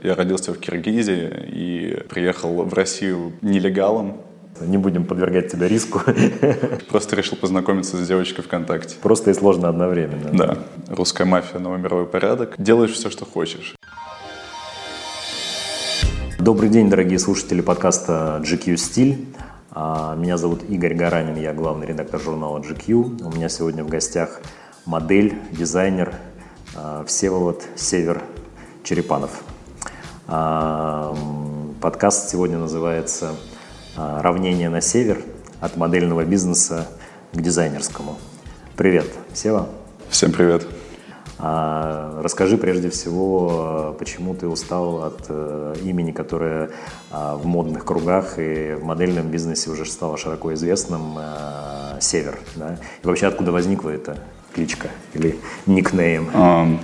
Я родился в Киргизии и приехал в Россию нелегалом. Не будем подвергать тебя риску. Просто решил познакомиться с девочкой ВКонтакте. Просто и сложно одновременно. Да. Русская мафия, новый мировой порядок. Делаешь все, что хочешь. Добрый день, дорогие слушатели подкаста GQ Стиль. А, меня зовут Игорь Гаранин, я главный редактор журнала GQ. У меня сегодня в гостях модель, дизайнер а, Всеволод Север Черепанов. А, подкаст сегодня называется а, «Равнение на север. От модельного бизнеса к дизайнерскому». Привет, Сева. Всем привет. А, расскажи прежде всего, почему ты устал от э, имени, которое в модных кругах и в модельном бизнесе уже стало широко известным «Север». Да? И вообще откуда возникла эта кличка или никнейм?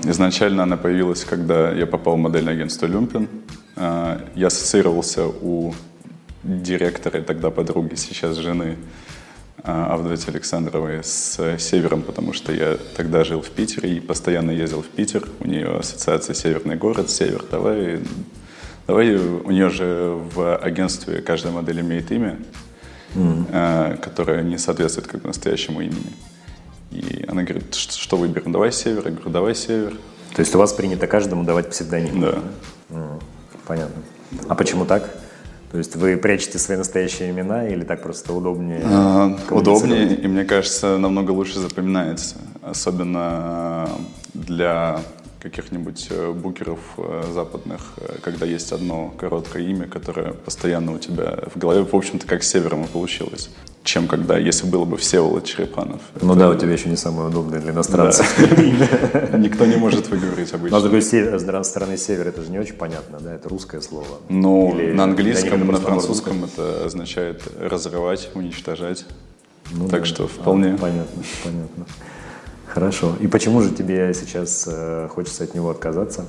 Изначально она появилась, когда я попал в модельное агентство «Люмпин». А, я ассоциировался у директора, тогда подруги, сейчас жены а, Авдотьи Александровой с Севером, потому что я тогда жил в Питере и постоянно ездил в Питер. У нее ассоциация «Северный город», «Север», давай... Давай, у нее же в агентстве каждая модель имеет имя, mm. которое не соответствует как настоящему имени. И она говорит, что, выберем, давай север. Я говорю, давай север. То есть у вас принято каждому давать псевдоним? Да. Mm, понятно. А почему так? То есть вы прячете свои настоящие имена или так просто удобнее? А, удобнее, и мне кажется, намного лучше запоминается. Особенно для каких-нибудь э, букеров э, западных, э, когда есть одно короткое имя, которое постоянно у тебя в голове, в общем-то, как с севером и получилось чем когда, если было бы Всеволод Черепанов. Ну это... да, у тебя еще не самое удобное для иностранцев. Никто не может выговорить обычно. Но с другой стороны, север, это же не очень понятно, да, это русское слово. Ну, на английском, на французском это означает разрывать, уничтожать. Ну, так что вполне. А, понятно, понятно. Хорошо. И почему же тебе сейчас э, хочется от него отказаться?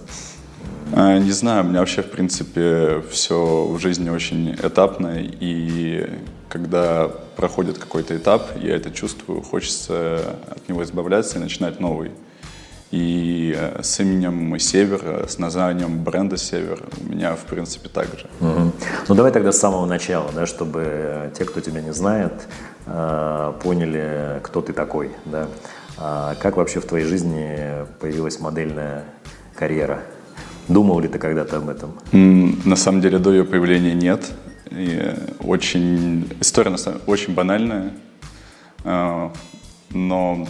А, не знаю, у меня вообще, в принципе, все в жизни очень этапно, и когда проходит какой-то этап, я это чувствую, хочется от него избавляться и начинать новый. И э, с именем Север, э, с названием бренда Север у меня, в принципе, так же. Угу. Ну, давай тогда с самого начала, да, чтобы те, кто тебя не знает, поняли, кто ты такой. Да? А как вообще в твоей жизни появилась модельная карьера? Думал ли ты когда-то об этом? На самом деле до ее появления нет. И очень история на самом очень банальная, а, но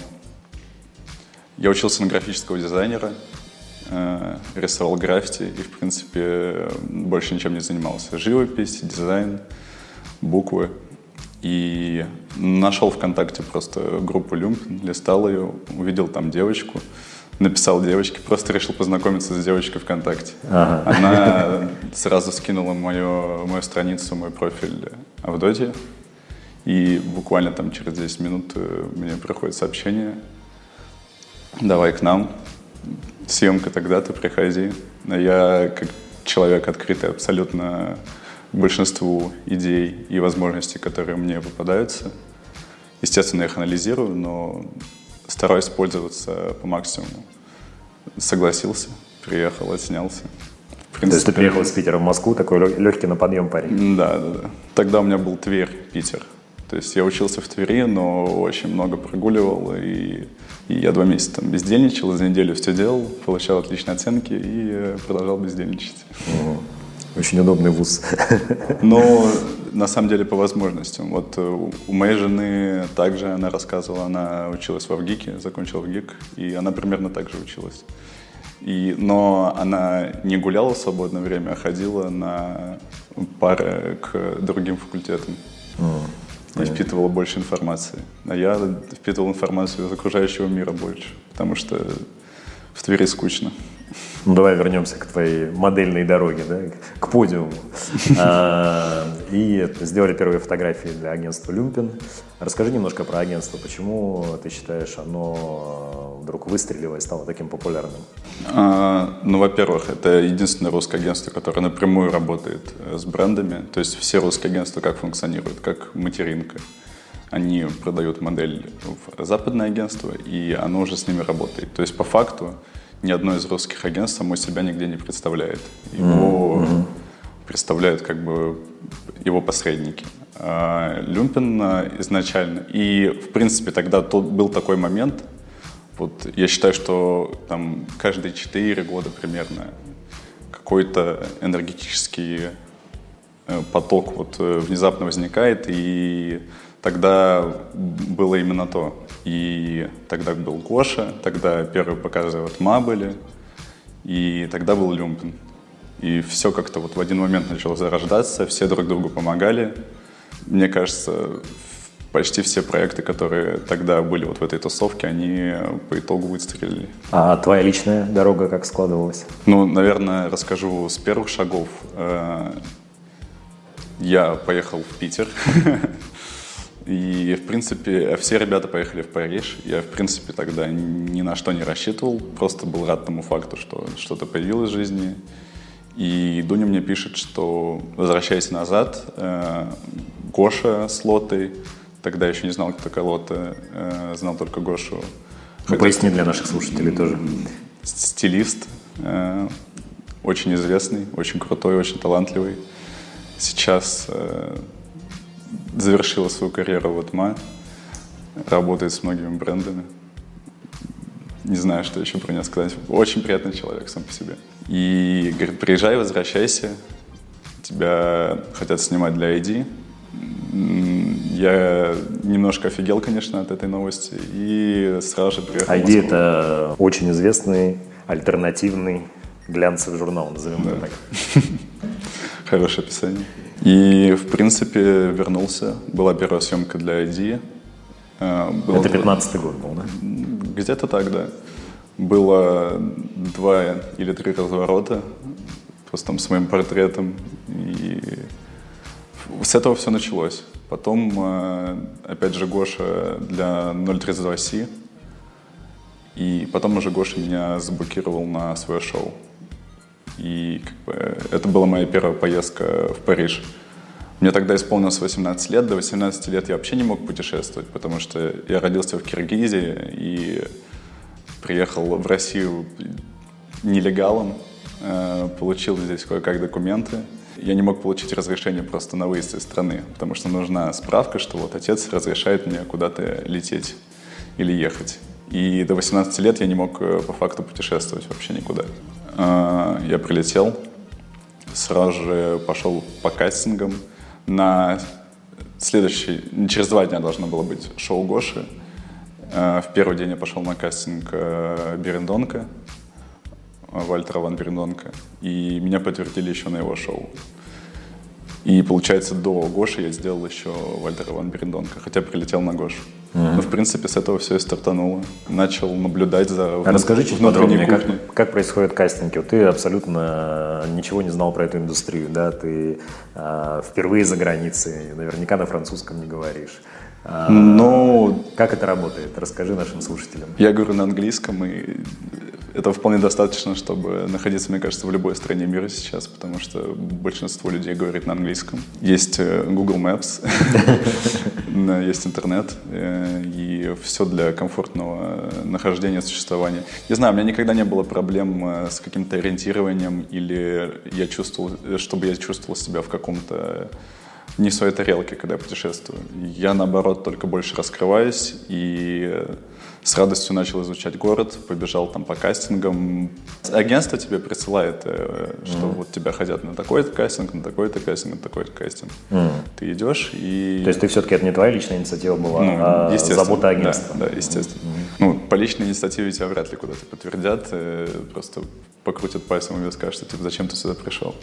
я учился на графического дизайнера, а, рисовал граффити и в принципе больше ничем не занимался. Живопись, дизайн, буквы. И нашел ВКонтакте просто группу Люмп, листал ее, увидел там девочку, написал девочке, просто решил познакомиться с девочкой ВКонтакте. Ага. Она сразу скинула мою, мою страницу, мой профиль Авдотья. И буквально там через 10 минут э, мне приходит сообщение, давай к нам, съемка тогда-то, приходи. Я как человек открытый абсолютно большинству идей и возможностей, которые мне попадаются. Естественно, я их анализирую, но стараюсь пользоваться по максимуму. Согласился, приехал, отснялся. принципе, То есть ты приехал из Питера в Москву, такой легкий на подъем парень? Да, да, да. Тогда у меня был Тверь, Питер. То есть я учился в Твери, но очень много прогуливал, и, и я два месяца там бездельничал, за неделю все делал, получал отличные оценки и э, продолжал бездельничать. Угу. Очень удобный вуз. Но на самом деле по возможностям. Вот э, у моей жены также она рассказывала, она училась в ВГИКе, закончила ВГИК, и она примерно так же училась. И, но она не гуляла в свободное время, а ходила на пары к другим факультетам. Mm, и впитывала больше информации. А я впитывал информацию из окружающего мира больше, потому что в Твери скучно. Ну, давай вернемся к твоей модельной дороге, да, к подиуму. А, и сделали первые фотографии для агентства «Люмпин». Расскажи немножко про агентство. Почему, ты считаешь, оно вдруг выстрелило и стало таким популярным? А, ну, во-первых, это единственное русское агентство, которое напрямую работает э, с брендами. То есть все русские агентства как функционируют? Как материнка. Они продают модель в западное агентство, и оно уже с ними работает. То есть по факту ни одно из русских агентств само себя нигде не представляет. Его mm-hmm. представляют как бы его посредники. А Люмпин изначально. И, в принципе, тогда тот, был такой момент, вот я считаю, что там каждые 4 года примерно какой-то энергетический э, поток вот э, внезапно возникает, и тогда было именно то. И тогда был Гоша, тогда первые показы вот ма были, и тогда был Люмпин. И все как-то вот в один момент начало зарождаться, все друг другу помогали. Мне кажется, почти все проекты, которые тогда были вот в этой тусовке, они по итогу выстрелили. А твоя личная дорога как складывалась? Ну, наверное, расскажу с первых шагов. Э, я поехал в Питер. И, в принципе, все ребята поехали в Париж. Я, в принципе, тогда ни на что не рассчитывал. Просто был рад тому факту, что что-то появилось в жизни. И Дуня мне пишет, что возвращайся назад. Э, Гоша с Лотой. Тогда еще не знал, кто такая Лота. Э, знал только Гошу. Ну, поясни для наших слушателей тоже. Стилист. Э, очень известный, очень крутой, очень талантливый. Сейчас завершила свою карьеру в Атма. Работает с многими брендами. Не знаю, что еще про нее сказать. Очень приятный человек сам по себе. И говорит, приезжай, возвращайся. Тебя хотят снимать для ID. Я немножко офигел, конечно, от этой новости. И сразу же приехал ID — это очень известный альтернативный глянцевый журнал, назовем да. так. Хорошее описание. И, в принципе, вернулся. Была первая съемка для ID. Э, было Это 15 год был, да? Где-то так, да. Было два или три разворота, просто там с моим портретом. И с этого все началось. Потом, э, опять же, Гоша для 032C. И потом уже Гоша меня заблокировал на свое шоу. И как бы, это была моя первая поездка в Париж. Мне тогда исполнилось 18 лет. До 18 лет я вообще не мог путешествовать, потому что я родился в Киргизии и приехал в Россию нелегалом, э, получил здесь кое-как документы. Я не мог получить разрешение просто на выезд из страны, потому что нужна справка, что вот отец разрешает мне куда-то лететь или ехать. И до 18 лет я не мог э, по факту путешествовать вообще никуда. Э, я прилетел, сразу же пошел по кастингам. На следующий, через два дня должно было быть шоу Гоши. Э, в первый день я пошел на кастинг э, Берендонка, Вальтера Ван Берендонка, и меня подтвердили еще на его шоу. И получается, до Гоши я сделал еще Вальтера Ван Берендонка, хотя прилетел на Гошу. Mm-hmm. Ну, в принципе, с этого все и стартануло. Начал наблюдать за а Расскажи чуть подробнее, как, как происходят кастинги. Вот ты абсолютно ничего не знал про эту индустрию, да? Ты э, впервые за границей, наверняка на французском не говоришь. А, Но... Как это работает? Расскажи нашим слушателям. Я говорю на английском, и этого вполне достаточно, чтобы находиться, мне кажется, в любой стране мира сейчас, потому что большинство людей говорит на английском. Есть э, Google Maps, есть интернет, э, и все для комфортного нахождения, существования. Не знаю, у меня никогда не было проблем э, с каким-то ориентированием, или я чувствовал, чтобы я чувствовал себя в каком-то не в своей тарелке, когда я путешествую. Я, наоборот, только больше раскрываюсь и с радостью начал изучать город, побежал там по кастингам. Агентство тебе присылает, э, что mm-hmm. вот тебя хотят на такой-то кастинг, на такой-то кастинг, на такой-то кастинг. Mm-hmm. Ты идешь и... То есть ты все-таки это не твоя личная инициатива была, ну, а забота агентства? Да, да естественно. Mm-hmm. Ну, по личной инициативе тебя вряд ли куда-то подтвердят, э, просто покрутят пальцем и скажут, типа, зачем ты сюда пришел.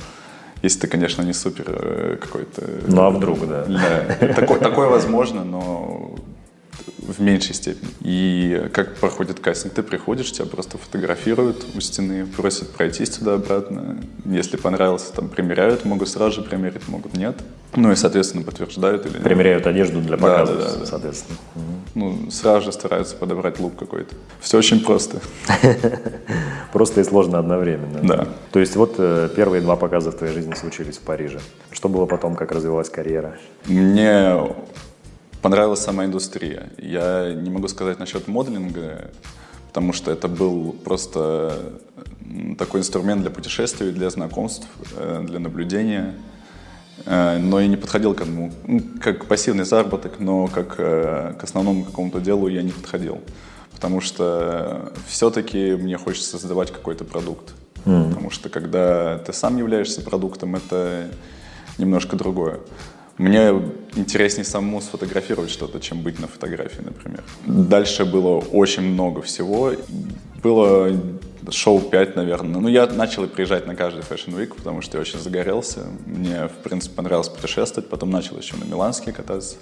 Если ты, конечно, не супер э, какой-то... Ну, а вдруг, да. да. Такое, такое возможно, но в меньшей степени. И как проходит кастинг? Ты приходишь, тебя просто фотографируют у стены, просят пройтись туда-обратно. Если понравился, там примеряют, могут сразу же примерить, могут нет. Ну и, соответственно, подтверждают или нет. Примеряют одежду для показа, да, да, да, соответственно. Ну, сразу же стараются подобрать лук какой-то. Все очень просто. Просто и сложно одновременно. Да. То есть вот э, первые два показа в твоей жизни случились в Париже. Что было потом, как развивалась карьера? Мне понравилась сама индустрия. Я не могу сказать насчет моделинга, потому что это был просто такой инструмент для путешествий, для знакомств, э, для наблюдения, э, но и не подходил к этому, ну, как пассивный заработок, но как э, к основному какому-то делу я не подходил, потому что все-таки мне хочется создавать какой-то продукт, mm. потому что когда ты сам являешься продуктом, это немножко другое. Мне интереснее самому сфотографировать что-то, чем быть на фотографии, например. Дальше было очень много всего. Было шоу 5, наверное. Ну, я начал приезжать на каждый Fashion Week, потому что я очень загорелся. Мне, в принципе, понравилось путешествовать. Потом начал еще на Миланске кататься.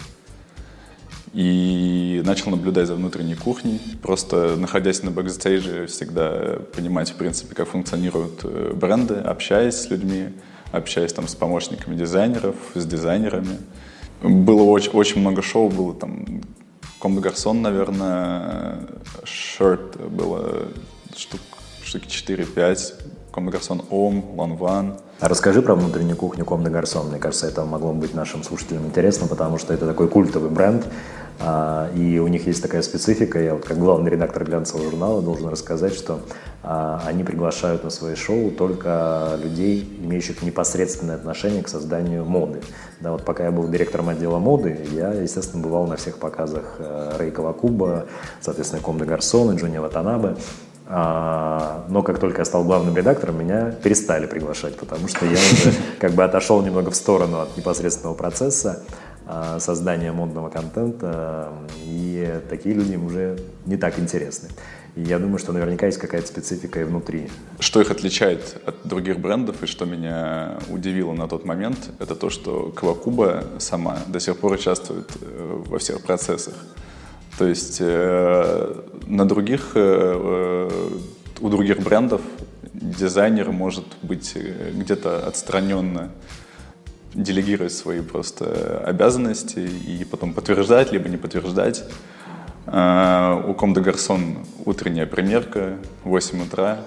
И начал наблюдать за внутренней кухней. Просто находясь на бэкстейдже, всегда понимать, в принципе, как функционируют э, бренды, общаясь с людьми, общаясь там с помощниками дизайнеров, с дизайнерами. Было очень, очень много шоу, было там Comme des Garçons, наверное, Shirt было штук, штуки 4-5, Comme des Garçons Homme, Lanvin. А расскажи про внутреннюю кухню Comme des Garçons. Мне кажется, это могло быть нашим слушателям интересно, потому что это такой культовый бренд, а, и у них есть такая специфика. Я вот как главный редактор глянцевого журнала должен рассказать, что а, они приглашают на свои шоу только людей, имеющих непосредственное отношение к созданию моды. Да, вот пока я был директором отдела моды, я, естественно, бывал на всех показах э, Рэй Кавакуба, соответственно, Ком де Гарсона, Джуни Ватанабе. А, но как только я стал главным редактором, меня перестали приглашать, потому что я уже как бы отошел немного в сторону от непосредственного процесса. А, создания модного контента, и такие люди им уже не так интересны. И я думаю, что наверняка есть какая-то специфика и внутри. Что их отличает от других брендов и что меня удивило на тот момент, это то, что Кавакуба сама до сих пор участвует э, во всех процессах. То есть э, на других, э, у других брендов дизайнер может быть где-то отстраненно делегировать свои просто обязанности и потом подтверждать, либо не подтверждать. А, у Ком де Гарсон утренняя примерка, 8 утра,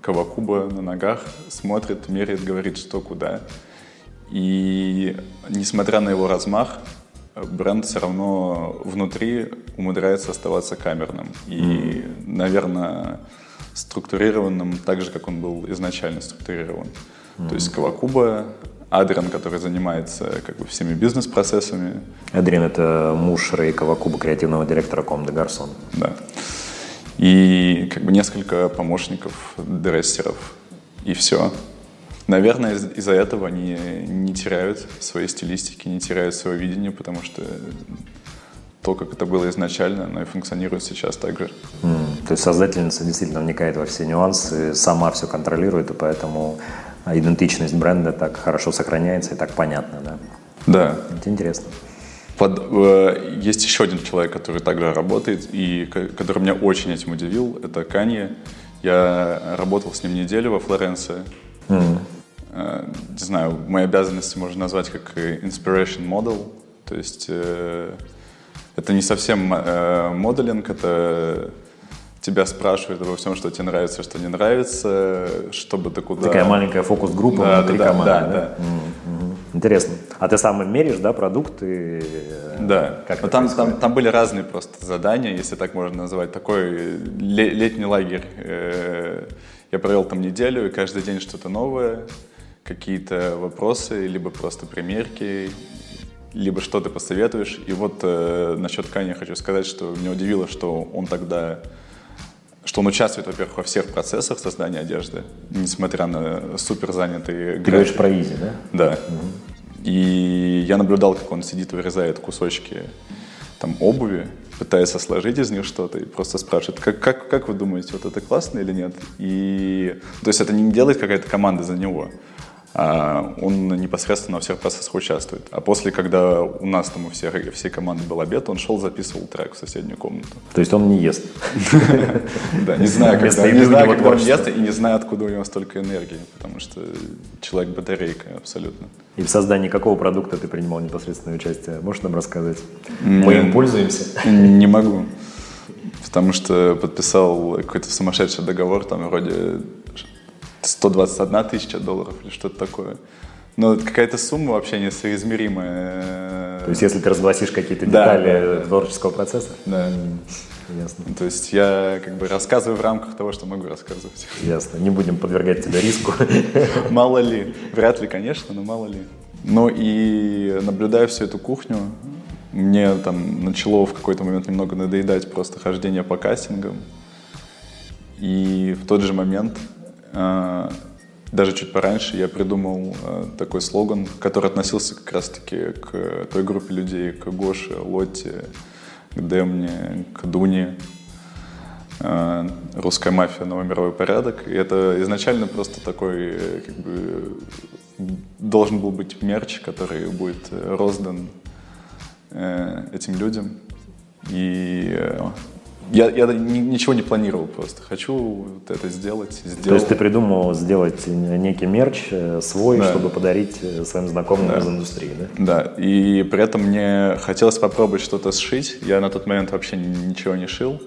Кавакуба на ногах, смотрит, меряет, говорит, что куда. И несмотря на его размах, бренд все равно внутри умудряется оставаться камерным. И, mm. наверное, структурированным так же, как он был изначально структурирован. Mm. То есть Кавакуба Адриан, который занимается как бы всеми бизнес-процессами. Адриан – это муж Рэй Кавакуба, креативного директора Ком де Гарсон. Да. И как бы несколько помощников, дрессеров, и все. Наверное, из- из-за этого они не теряют своей стилистики, не теряют свое видение, потому что то, как это было изначально, оно и функционирует сейчас так же. Mm, то есть создательница действительно вникает во все нюансы, сама все контролирует, и поэтому идентичность бренда так хорошо сохраняется и так понятно, да? Да. Это интересно. Под, э, есть еще один человек, который также работает и который меня очень этим удивил. Это Канье. Я работал с ним неделю во Флоренции. Mm. Э, не знаю, мои обязанности можно назвать как inspiration model. То есть э, это не совсем э, моделинг, это тебя спрашивают обо всем, что тебе нравится, что не нравится, чтобы ты куда... Такая маленькая фокус-группа да, внутри да, команды, да? да? да. Mm-hmm. Интересно. А ты сам меришь, да, продукты? Да. Как Но там, там, там были разные просто задания, если так можно назвать. Такой летний лагерь. Я провел там неделю, и каждый день что-то новое, какие-то вопросы, либо просто примерки, либо что ты посоветуешь. И вот э, насчет Кани хочу сказать, что меня удивило, что он тогда что он участвует, во-первых, во всех процессах создания одежды, несмотря на супер занятые Ты говоришь про Изи, да? Да. Угу. И я наблюдал, как он сидит, вырезает кусочки там обуви, пытается сложить из них что-то и просто спрашивает, как, как, как вы думаете, вот это классно или нет? И, то есть это не делает какая-то команда за него. А, он непосредственно во всех процессах участвует. А после, когда у нас там у всех, всей команды был обед, он шел, записывал трек в соседнюю комнату. То есть он не ест? Да, не знаю, когда, не знаю, когда он ест, и не знаю, откуда у него столько энергии, потому что человек батарейка абсолютно. И в создании какого продукта ты принимал непосредственное участие? Можешь нам рассказать? Мы им пользуемся? Не могу, потому что подписал какой-то сумасшедший договор, там вроде 121 тысяча долларов или что-то такое. Ну, какая-то сумма вообще несоизмеримая. То есть, если ты разгласишь какие-то детали да, да, творческого процесса? Да. Ясно. То есть я как бы рассказываю в рамках того, что могу рассказывать. Ясно. Не будем подвергать тебя риску. Мало ли. Вряд ли, конечно, но мало ли. Ну и наблюдая всю эту кухню, мне там начало в какой-то момент немного надоедать просто хождение по кастингам. И в тот же момент даже чуть пораньше я придумал э, такой слоган, который относился как раз-таки к той группе людей, к Гоше, Лотте, к Демне, к Дуне. Э, русская мафия, новый мировой порядок. И это изначально просто такой, э, как бы, должен был быть мерч, который будет роздан этим людям. И я, я ничего не планировал просто. Хочу вот это сделать. Сделал. То есть ты придумал сделать некий мерч э, свой, да. чтобы подарить э, своим знакомым да. из индустрии, да? Да. И при этом мне хотелось попробовать что-то сшить. Я на тот момент вообще ничего не шил.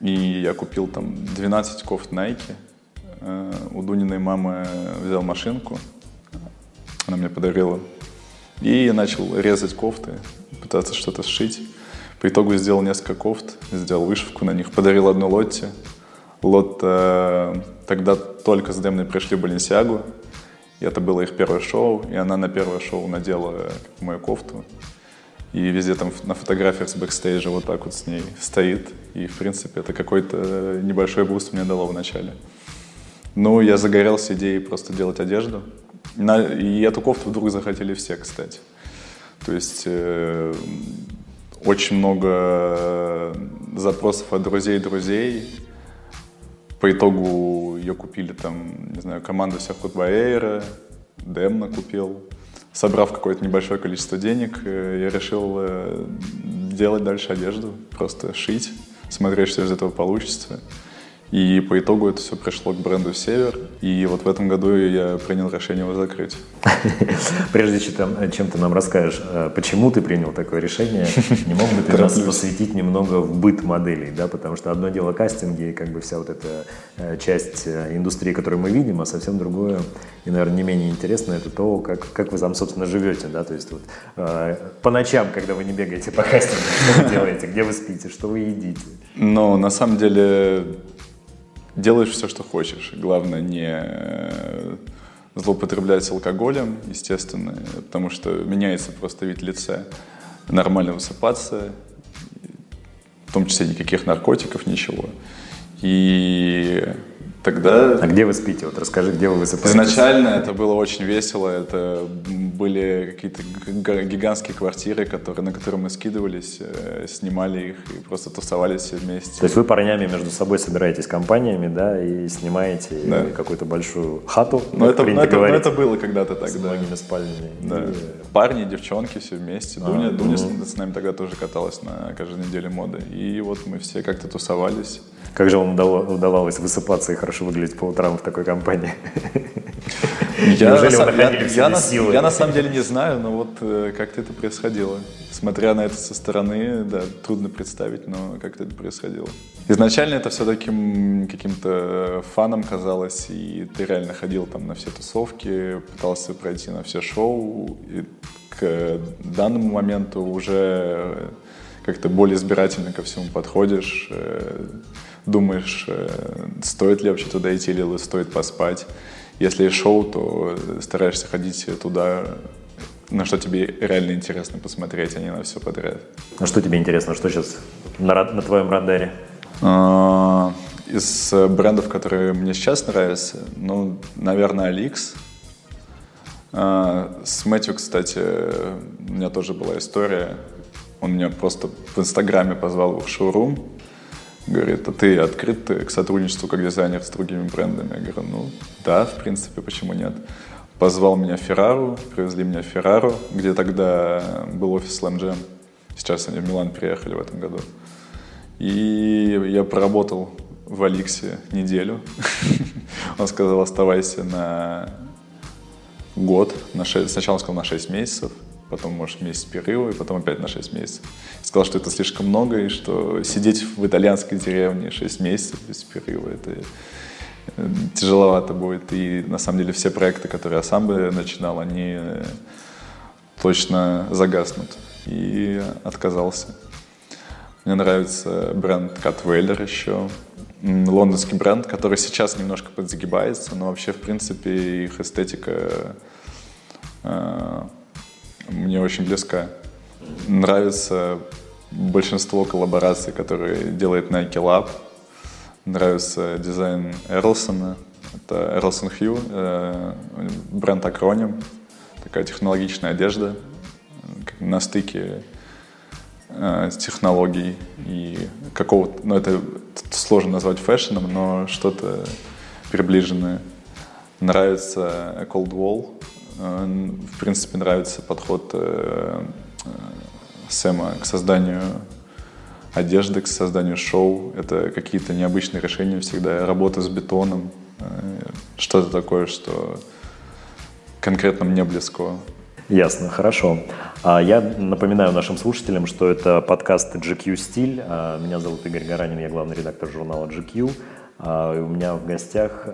И я купил там 12 кофт Nike. Э, у Дуниной мамы взял машинку. Она мне подарила. И начал резать кофты, пытаться что-то сшить. По итогу сделал несколько кофт, сделал вышивку на них, подарил одну Лотте. Лотта э, тогда только с Демной пришли в Баленсиагу, и это было их первое шоу, и она на первое шоу надела мою кофту. И везде там на фотографиях с бэкстейджа вот так вот с ней стоит. И, в принципе, это какой-то небольшой буст мне дало в начале. Ну, я загорелся идеей просто делать одежду. И эту кофту вдруг захотели все, кстати. То есть э, очень много э, запросов от друзей друзей. По итогу ее купили там, не знаю, команда всех Худбаэйра, Демна купил. Собрав какое-то небольшое количество денег, э, я решил э, делать дальше одежду, просто шить, смотреть, что из этого получится. И по итогу это все пришло к бренду «Север». И вот в этом году я принял решение его закрыть. Прежде чем, чем ты нам расскажешь, э, почему ты принял такое решение, не мог бы ты нас посвятить немного в быт моделей, да? Потому что одно дело кастинги и как бы вся вот эта э, часть э, индустрии, которую мы видим, а совсем другое, и, наверное, не менее интересно, это то, как, как вы там, собственно, живете, да? То есть вот по ночам, когда вы не бегаете по кастингу, что вы делаете, где вы спите, что вы едите? Ну, на самом деле делаешь все, что хочешь. Главное не э, злоупотреблять алкоголем, естественно, потому что меняется просто вид лица. Нормально высыпаться, в том числе никаких наркотиков, ничего. И тогда... А где вы спите? Вот расскажи, где вы высыпаетесь. Изначально это было очень весело. Это были какие-то гигантские квартиры, которые, на которые мы скидывались, э, снимали их и просто тусовались все вместе. То есть вы парнями между собой собираетесь компаниями, да, и снимаете да. какую-то большую хату, но это, это, но это было когда-то так, с да. многими спальнями. Да. И... Парни, девчонки, все вместе. А, Дуня, Дуня ну... с нами тогда тоже каталась на каждой неделе моды. И вот мы все как-то тусовались. Как же вам удавалось высыпаться и хорошо выглядеть по утрам в такой компании? Я, Неужели на, я, я, на, я на самом деле не знаю, но вот э, как-то это происходило. Смотря на это со стороны, да, трудно представить, но как-то это происходило. Изначально это все таким каким-то фаном казалось, и ты реально ходил там на все тусовки, пытался пройти на все шоу, и к данному моменту уже как-то более избирательно ко всему подходишь, э, думаешь, э, стоит ли вообще туда идти или стоит поспать. Если шоу, то стараешься ходить туда, на что тебе реально интересно посмотреть, а не на все подряд. А что тебе интересно? Что сейчас на, на твоем радаре? А, из брендов, которые мне сейчас нравятся, ну, наверное, Alix. А, с Мэтью, кстати, у меня тоже была история. Он меня просто в Инстаграме позвал в шоурум Говорит, а ты открыт к сотрудничеству как дизайнер с другими брендами? Я говорю, ну да, в принципе, почему нет? Позвал меня в привезли меня в где тогда был офис Slam Jam. Сейчас они в Милан переехали в этом году. И я проработал в Аликсе неделю. Он сказал, оставайся на год. На 6, сначала сказал на 6 месяцев потом, может, месяц перерыва, и потом опять на 6 месяцев. Сказал, что это слишком много, и что сидеть в итальянской деревне 6 месяцев без перерыва, это, тяжеловато будет. И на самом деле все проекты, которые я сам бы начинал, они э, точно загаснут. И отказался. Мне нравится бренд Catweiler еще. Лондонский бренд, который сейчас немножко подзагибается, но вообще, в принципе, их эстетика э, мне очень близка. Нравится большинство коллабораций, которые делает Nike Lab. Нравится дизайн Эрлсона. Это Эрлсон Хью, э, бренд акроним. Такая технологичная одежда на стыке э, технологий и какого-то, ну это сложно назвать фэшном, но что-то приближенное. Нравится Cold Wall. Э, в принципе, нравится подход э, э, Сэма к созданию одежды, к созданию шоу. Это какие-то необычные решения всегда. Работа с бетоном. Что-то такое, что конкретно мне близко. Ясно, хорошо. А я напоминаю нашим слушателям, что это подкаст GQ Стиль. А, меня зовут Игорь Гаранин, я главный редактор журнала GQ. А, у меня в гостях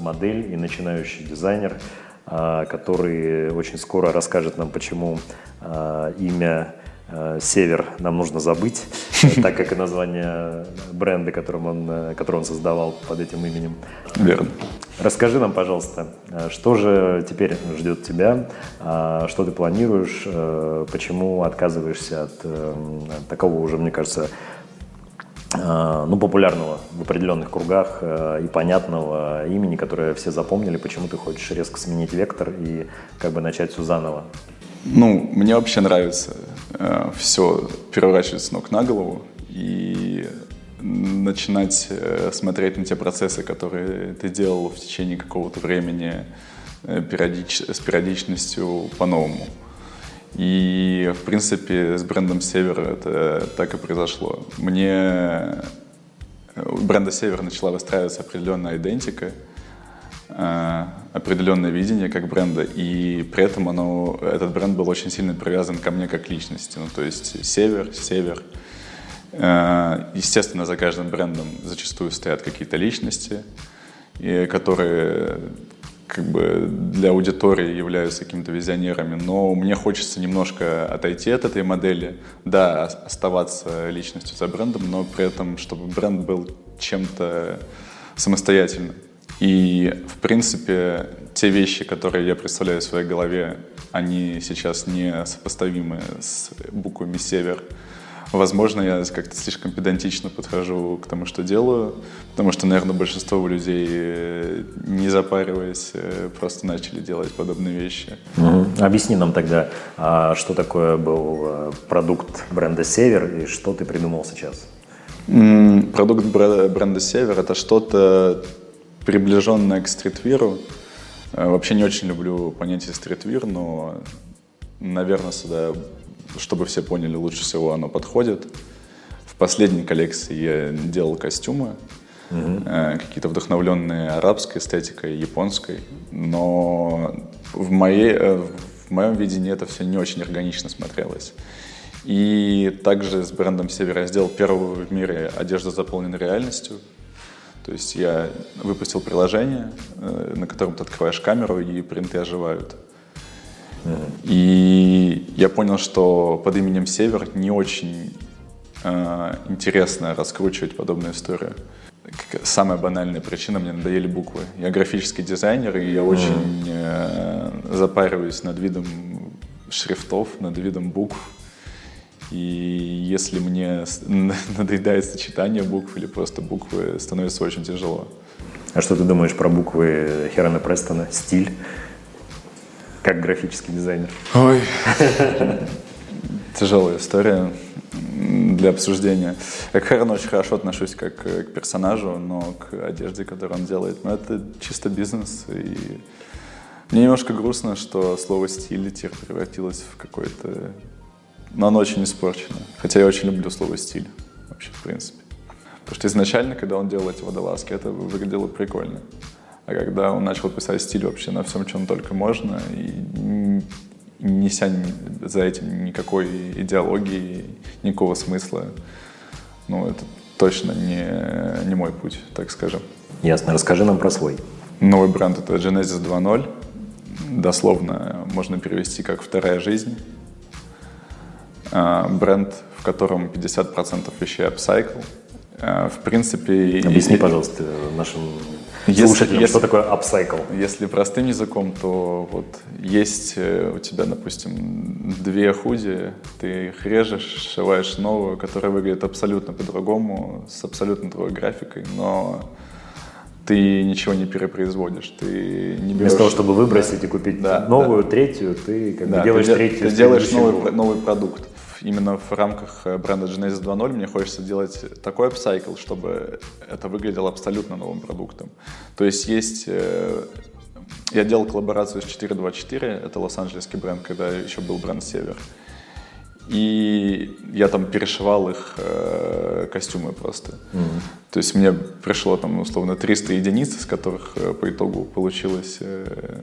модель и начинающий дизайнер, который очень скоро расскажет нам, почему имя Э, север нам нужно забыть, так как и название бренда, которым он, э, который он создавал под этим именем. Верно. Расскажи нам, пожалуйста, э, что же теперь ждет тебя, что ты планируешь, почему отказываешься от такого уже, мне кажется, ну, популярного в определенных кругах и понятного имени, которое все запомнили, почему ты хочешь резко сменить вектор и как бы начать все заново. Ну, мне вообще нравится э, все переворачивать с ног на голову и начинать э, смотреть на те процессы, которые ты делал в течение какого-то времени э, периодич, с периодичностью по-новому. И, в принципе, с брендом «Север» это так и произошло. Мне э, бренда «Север» начала выстраиваться определенная идентика — Э, определенное видение как бренда, и при этом оно, этот бренд был очень сильно привязан ко мне как личности. Ну, то есть север, север. Э, естественно, за каждым брендом зачастую стоят какие-то личности, которые как бы для аудитории являются какими-то визионерами, но мне хочется немножко отойти от этой модели, да, оставаться личностью за брендом, но при этом, чтобы бренд был чем-то самостоятельным. И, в принципе, те вещи, которые я представляю в своей голове, они сейчас не сопоставимы с буквами «Север». Возможно, я как-то слишком педантично подхожу к тому, что делаю, потому что, наверное, большинство людей, э, не запариваясь, э, просто начали делать подобные вещи. Угу. Объясни нам тогда, а что такое был э, продукт бренда «Север» и что ты придумал сейчас? Продукт бренда «Север» — это что-то приближенная к стритвиру. Вообще не очень люблю понятие стритвир, но, наверное, сюда, чтобы все поняли, лучше всего оно подходит. В последней коллекции я делал костюмы, угу. какие-то вдохновленные арабской эстетикой, японской, но в, моей, э, в моем видении это все не очень органично смотрелось. И также с брендом Север я сделал первую в мире одежду, заполненную реальностью, то есть я выпустил приложение, э, на котором ты открываешь камеру, и принты оживают. И я понял, что под именем Север не очень э, интересно раскручивать подобную историю. Самая банальная причина, мне надоели буквы. Я графический дизайнер, и я очень э, запариваюсь над видом шрифтов, над видом букв. И если мне надоедает сочетание букв или просто буквы, становится очень тяжело. А что ты думаешь про буквы Херона Престона? Стиль? Как графический дизайнер? Ой, тяжелая история для обсуждения. Я очень хорошо отношусь как к персонажу, но к одежде, которую он делает. Но это чисто бизнес. И мне немножко грустно, что слово «стиль» теперь превратилось в какой-то но оно очень испорчено. Хотя я очень люблю слово «стиль» вообще, в принципе. Потому что изначально, когда он делал эти водолазки, это выглядело прикольно. А когда он начал писать стиль вообще на всем, чем только можно, и неся за этим никакой идеологии, никакого смысла, ну, это точно не, не мой путь, так скажем. Ясно. Расскажи нам про свой. Новый бренд — это Genesis 2.0. Дословно можно перевести как «вторая жизнь». А, бренд, в котором 50% вещей upcycle. А, в принципе... Объясни, пожалуйста, нашим если, слушателям, если, что такое upcycle. Если простым языком, то вот есть э, у тебя, допустим, две худи, ты их режешь, сшиваешь новую, которая выглядит абсолютно по-другому, с абсолютно другой графикой, но ты ничего не перепроизводишь, ты не берешь... Вместо того, чтобы выбросить да, и купить да, новую, да. третью, ты как да, бы делаешь ты, третью. Ты делаешь новый, новый продукт именно в рамках э, бренда Genesis 2.0 мне хочется делать такой апсайкл, чтобы это выглядело абсолютно новым продуктом. То есть есть... Э, я делал коллаборацию с 424, это лос-анджелесский бренд, когда еще был бренд Север. И я там перешивал их э, костюмы просто. Mm-hmm. То есть мне пришло там условно 300 единиц, из которых э, по итогу получилось э,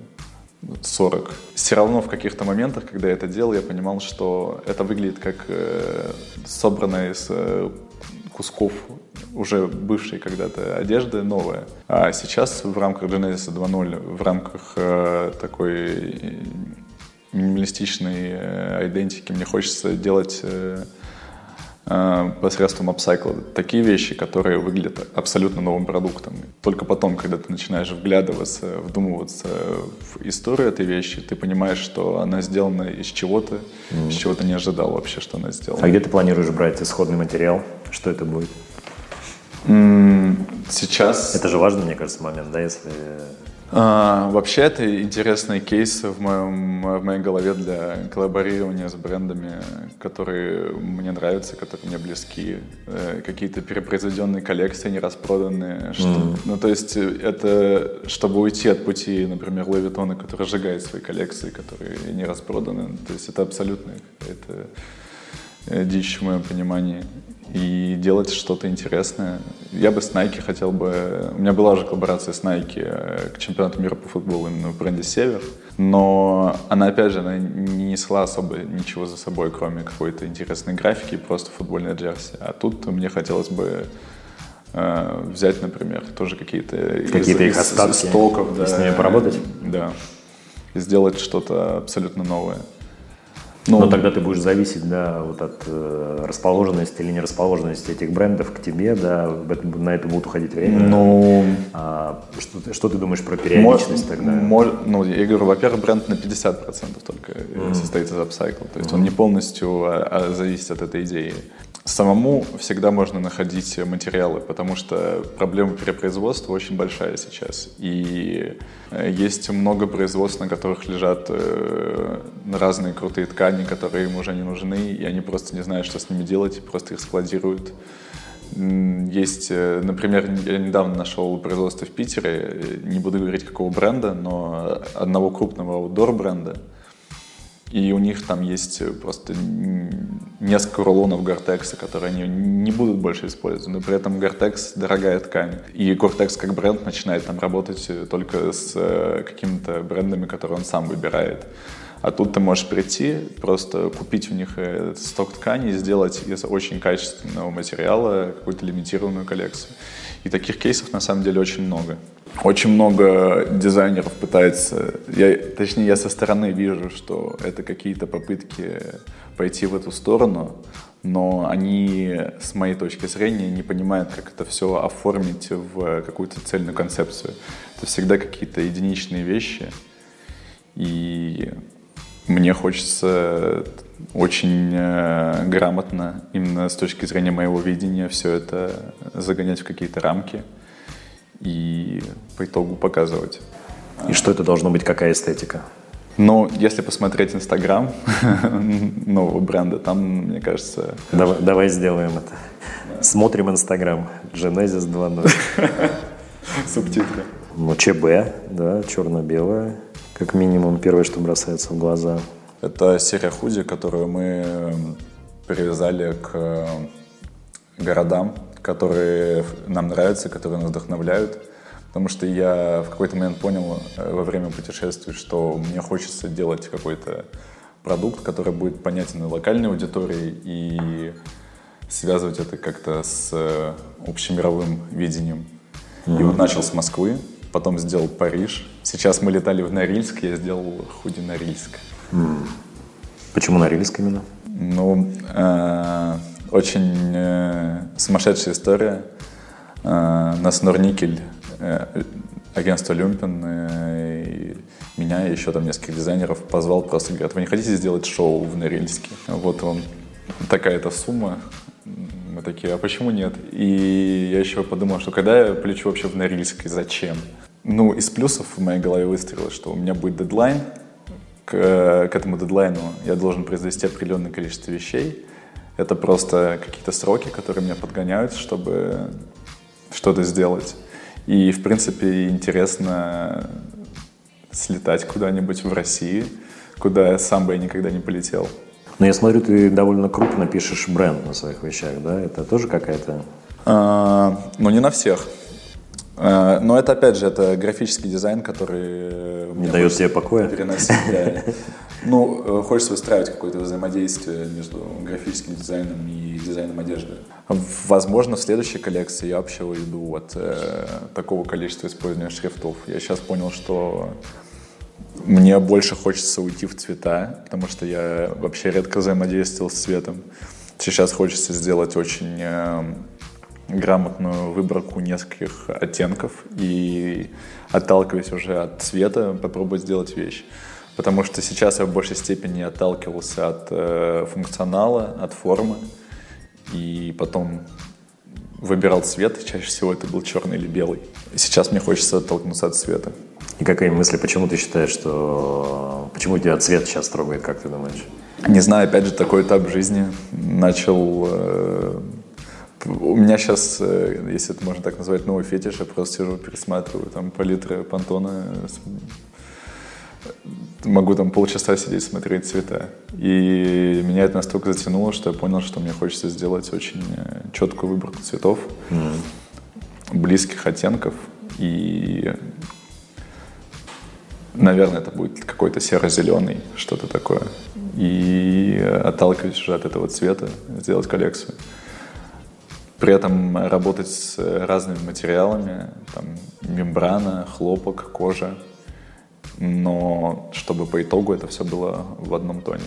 40. Все равно в каких-то моментах, когда я это делал, я понимал, что это выглядит как э, собранная из э, кусков уже бывшей когда-то одежды новая. А сейчас в рамках Genesis 2.0, в рамках э, такой минималистичной э, идентики мне хочется делать э, посредством апсайкла такие вещи, которые выглядят абсолютно новым продуктом. Только потом, когда ты начинаешь вглядываться, вдумываться в историю этой вещи, ты понимаешь, что она сделана из чего-то, mm. из чего ты не ожидал вообще, что она сделана. А где ты планируешь брать исходный материал? Что это будет? Сейчас... Это же важный, мне кажется, момент, да, если а, вообще, это интересный кейс в, моем, в моей голове для коллаборирования с брендами, которые мне нравятся, которые мне близки. Э, какие-то перепроизведенные коллекции, не распроданные. Что, mm-hmm. Ну, то есть, это чтобы уйти от пути, например, Vuitton, который сжигает свои коллекции, которые не распроданы. То есть, это абсолютно какая-то э, дичь в моем понимании и делать что-то интересное. Я бы с Nike хотел бы... У меня была уже коллаборация с Nike э, к чемпионату мира по футболу именно в бренде «Север», но она, опять же, она не несла особо ничего за собой, кроме какой-то интересной графики, просто футбольная джерси. А тут мне хотелось бы э, взять, например, тоже какие-то какие-то их остатки, стоков, да, с ними поработать, да, и сделать что-то абсолютно новое. Ну, Но тогда ты будешь зависеть, да, вот от э, расположенности или нерасположенности этих брендов к тебе, да, на это будет уходить время. Ну, а, что, ты, что ты думаешь про периодичность мож, тогда? Мож, ну, я говорю, во-первых, бренд на 50% только mm-hmm. состоит из апсайкла, то есть mm-hmm. он не полностью а, а, зависит от этой идеи. Самому всегда можно находить материалы, потому что проблема перепроизводства очень большая сейчас. И э, есть много производств, на которых лежат э, разные крутые ткани, которые им уже не нужны, и они просто не знают, что с ними делать, просто их складируют. Есть, э, например, я недавно нашел производство в Питере, не буду говорить какого бренда, но одного крупного аутдор бренда, и у них там есть просто несколько рулонов Гортекса, которые они не будут больше использовать. Но при этом Гортекс дорогая ткань. И Гортекс как бренд начинает там работать только с э, какими-то брендами, которые он сам выбирает. А тут ты можешь прийти, просто купить у них э, сток ткани и сделать из очень качественного материала какую-то лимитированную коллекцию. И таких кейсов на самом деле очень много. Очень много дизайнеров пытается, я, точнее я со стороны вижу, что это какие-то попытки пойти в эту сторону, но они, с моей точки зрения, не понимают, как это все оформить в какую-то цельную концепцию. Это всегда какие-то единичные вещи, и мне хочется очень э, грамотно, именно с точки зрения моего видения, все это загонять в какие-то рамки и по итогу показывать. И что это должно быть, какая эстетика? Ну, если посмотреть Инстаграм нового бренда, там, мне кажется... Давай, давай сделаем это. Смотрим Инстаграм. Genesis 2.0. Субтитры. Ну, ЧБ, да, черно-белое, как минимум, первое, что бросается в глаза. Это серия худи, которую мы привязали к городам, которые нам нравятся, которые нас вдохновляют. Потому что я в какой-то момент понял э, во время путешествий, что мне хочется делать какой-то продукт, который будет понятен и локальной аудитории, и связывать это как-то с э, общемировым видением. Mm-hmm. И вот начал с Москвы, потом сделал Париж. Сейчас мы летали в Норильск, я сделал худи Норильск. Mm. Почему Норильск именно? Ну, э, очень э, сумасшедшая история. Э, нас Норникель, э, агентство Люмпин, э, и меня и еще там несколько дизайнеров позвал, просто говорят, вы не хотите сделать шоу в Норильске? Вот он, такая-то сумма, мы такие, а почему нет? И я еще подумал, что когда я полечу вообще в Норильск и зачем? Ну, из плюсов в моей голове выстрелилось, что у меня будет дедлайн, к, к этому дедлайну я должен произвести определенное количество вещей. Это просто какие-то сроки, которые меня подгоняют, чтобы что-то сделать. И, в принципе, интересно слетать куда-нибудь в России, куда сам бы я никогда не полетел. Но я смотрю, ты довольно крупно пишешь бренд на своих вещах, да? Это тоже какая-то... А, ну, не на всех. А, но это, опять же, это графический дизайн, который... Не дает тебе покоя? Переносить, да. Ну, хочется выстраивать какое-то взаимодействие между графическим дизайном и дизайном одежды. Возможно, в следующей коллекции я вообще уйду от э, такого количества использования шрифтов. Я сейчас понял, что мне больше хочется уйти в цвета, потому что я вообще редко взаимодействовал с цветом. Сейчас хочется сделать очень э, грамотную выборку нескольких оттенков и, отталкиваясь уже от цвета, попробовать сделать вещь. Потому что сейчас я в большей степени отталкивался от э, функционала, от формы, и потом выбирал цвет, чаще всего это был черный или белый. Сейчас мне хочется оттолкнуться от цвета. И какая мысль, почему ты считаешь, что... Почему тебя цвет сейчас трогает, как ты думаешь? Не знаю, опять же, такой этап жизни. Начал... Э, у меня сейчас, э, если это можно так назвать, новый фетиш, я просто сижу, пересматриваю там палитры Пантона, могу там полчаса сидеть, смотреть цвета. И меня это настолько затянуло, что я понял, что мне хочется сделать очень э, четкую выборку цветов, mm-hmm. близких оттенков и Наверное, это будет какой-то серо-зеленый, что-то такое. И отталкиваясь уже от этого цвета, сделать коллекцию. При этом работать с разными материалами, там, мембрана, хлопок, кожа, но чтобы по итогу это все было в одном тоне.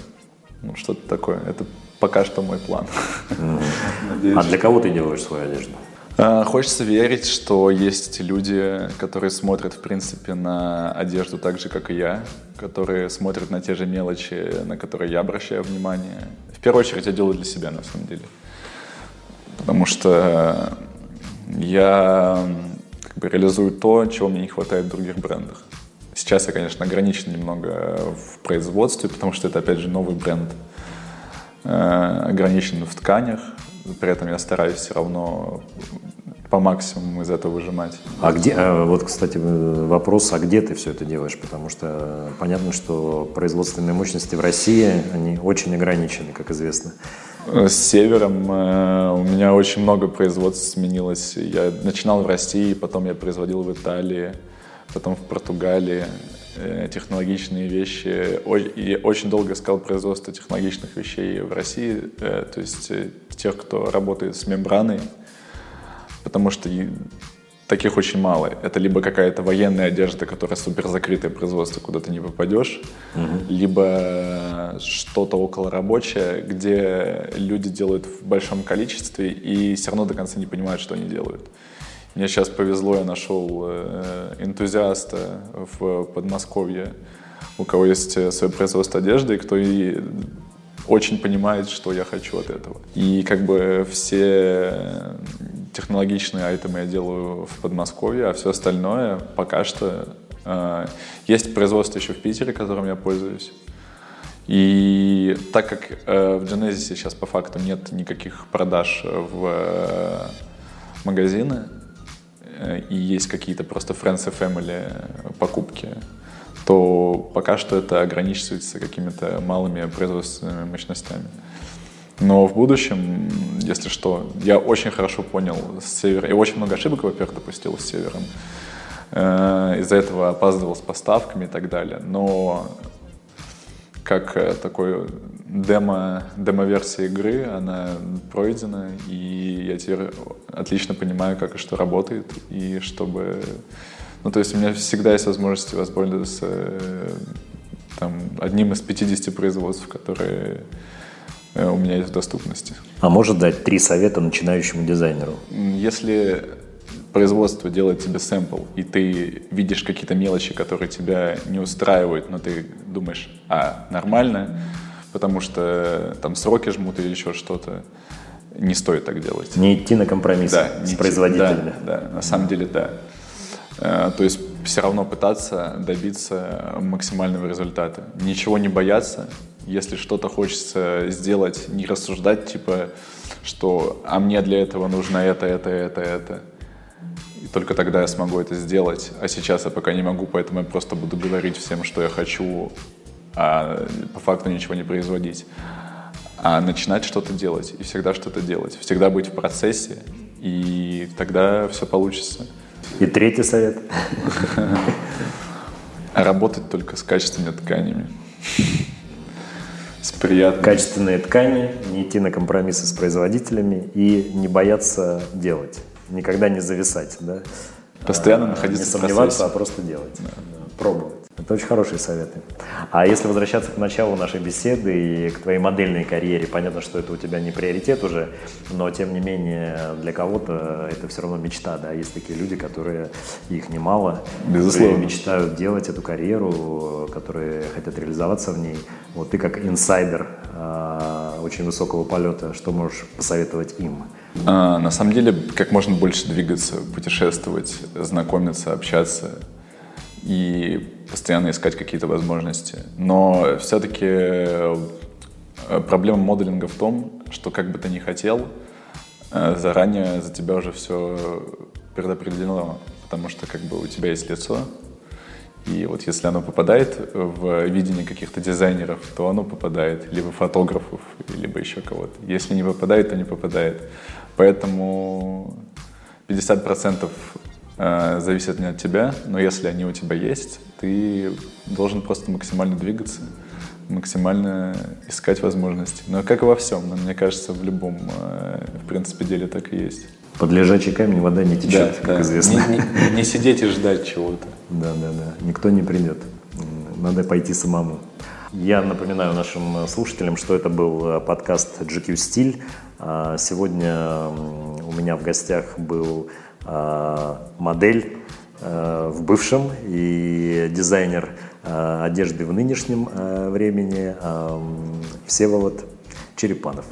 Ну, что-то такое. Это пока что мой план. Mm-hmm. а для кого ты делаешь свою одежду? А, хочется верить, что есть люди, которые смотрят, в принципе, на одежду так же, как и я, которые смотрят на те же мелочи, на которые я обращаю внимание. В первую очередь я делаю для себя, на самом деле. Потому что я как бы, реализую то, чего мне не хватает в других брендах. Сейчас я, конечно, ограничен немного в производстве, потому что это, опять же, новый бренд. Э, ограничен в тканях, при этом я стараюсь все равно по максимуму из этого выжимать. А где, а вот, кстати, вопрос, а где ты все это делаешь? Потому что понятно, что производственные мощности в России, они очень ограничены, как известно. С севером э, у меня очень много производств сменилось. Я начинал в России, потом я производил в Италии, потом в Португалии э, технологичные вещи. И очень долго искал производство технологичных вещей в России, э, то есть тех, кто работает с мембраной, потому что таких очень мало. Это либо какая-то военная одежда, которая супер закрытое производство, куда ты не попадешь, угу. либо что-то около рабочее, где люди делают в большом количестве и все равно до конца не понимают, что они делают. Мне сейчас повезло, я нашел э, энтузиаста в Подмосковье, у кого есть э, свое производство одежды, и кто и очень понимает, что я хочу от этого. И как бы все технологичные айтемы я делаю в Подмосковье, а все остальное пока что... Э, есть производство еще в Питере, которым я пользуюсь. И так как э, в Genesis сейчас по факту нет никаких продаж в э, магазины, э, и есть какие-то просто friends and family покупки, то пока что это ограничивается какими-то малыми производственными мощностями. Но в будущем, если что, я очень хорошо понял с севера. Я очень много ошибок, во-первых, допустил с севером. Э, из-за этого опаздывал с поставками и так далее. Но как э, такой демо, демо-версия игры, она пройдена, и я теперь отлично понимаю, как и что работает, и чтобы... Ну, то есть у меня всегда есть возможность воспользоваться э, там, одним из 50 производств, которые э, у меня есть в доступности. А может дать три совета начинающему дизайнеру? Если производство делает тебе сэмпл, и ты видишь какие-то мелочи, которые тебя не устраивают, но ты думаешь, а, нормально, потому что там сроки жмут или еще что-то, не стоит так делать. Не идти на компромисс да, с производителями. Да, да, на самом деле да. Э, то есть все равно пытаться добиться максимального результата. Ничего не бояться. Если что-то хочется сделать, не рассуждать, типа, что «а мне для этого нужно это, это, это, это». И только тогда я смогу это сделать. А сейчас я пока не могу, поэтому я просто буду говорить всем, что я хочу, а по факту ничего не производить. А начинать что-то делать и всегда что-то делать. Всегда быть в процессе, и тогда все получится. И третий совет. Работать только с качественными тканями. С приятными. Качественные ткани, не идти на компромиссы с производителями и не бояться делать. Никогда не зависать, да? Постоянно находиться Не сомневаться, а просто делать. Да. Пробовать. Это очень хорошие советы. А если возвращаться к началу нашей беседы и к твоей модельной карьере, понятно, что это у тебя не приоритет уже, но тем не менее для кого-то это все равно мечта, да, есть такие люди, которые, их немало, Безусловно. мечтают делать эту карьеру, которые хотят реализоваться в ней. Вот ты как инсайдер э, очень высокого полета, что можешь посоветовать им? А, на самом деле, как можно больше двигаться, путешествовать, знакомиться, общаться – и постоянно искать какие-то возможности. Но все-таки э, проблема моделинга в том, что как бы ты ни хотел, э, заранее за тебя уже все предопределено, потому что как бы у тебя есть лицо, и вот если оно попадает в видение каких-то дизайнеров, то оно попадает, либо фотографов, либо еще кого-то. Если не попадает, то не попадает. Поэтому 50% Э, зависят не от тебя, но если они у тебя есть, ты должен просто максимально двигаться, максимально искать возможности. Но как и во всем, но мне кажется, в любом, э, в принципе, деле так и есть. Под лежачий камень вода не течет, да, как да. известно. Не, не, не сидеть и ждать чего-то. Да, да, да. Никто не придет. Надо пойти самому. Я напоминаю нашим слушателям, что это был э, подкаст GQ Стиль. А сегодня у меня в гостях был модель э, в бывшем и дизайнер э, одежды в нынешнем времени Всеволод Черепанов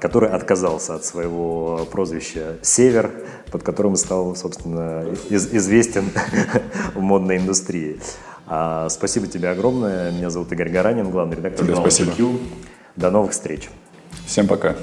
который отказался от своего прозвища «Север», под которым стал, собственно, из известен в модной индустрии. Спасибо тебе огромное. Меня зовут Игорь Гаранин, главный редактор журнала GQ. До новых встреч. Всем пока.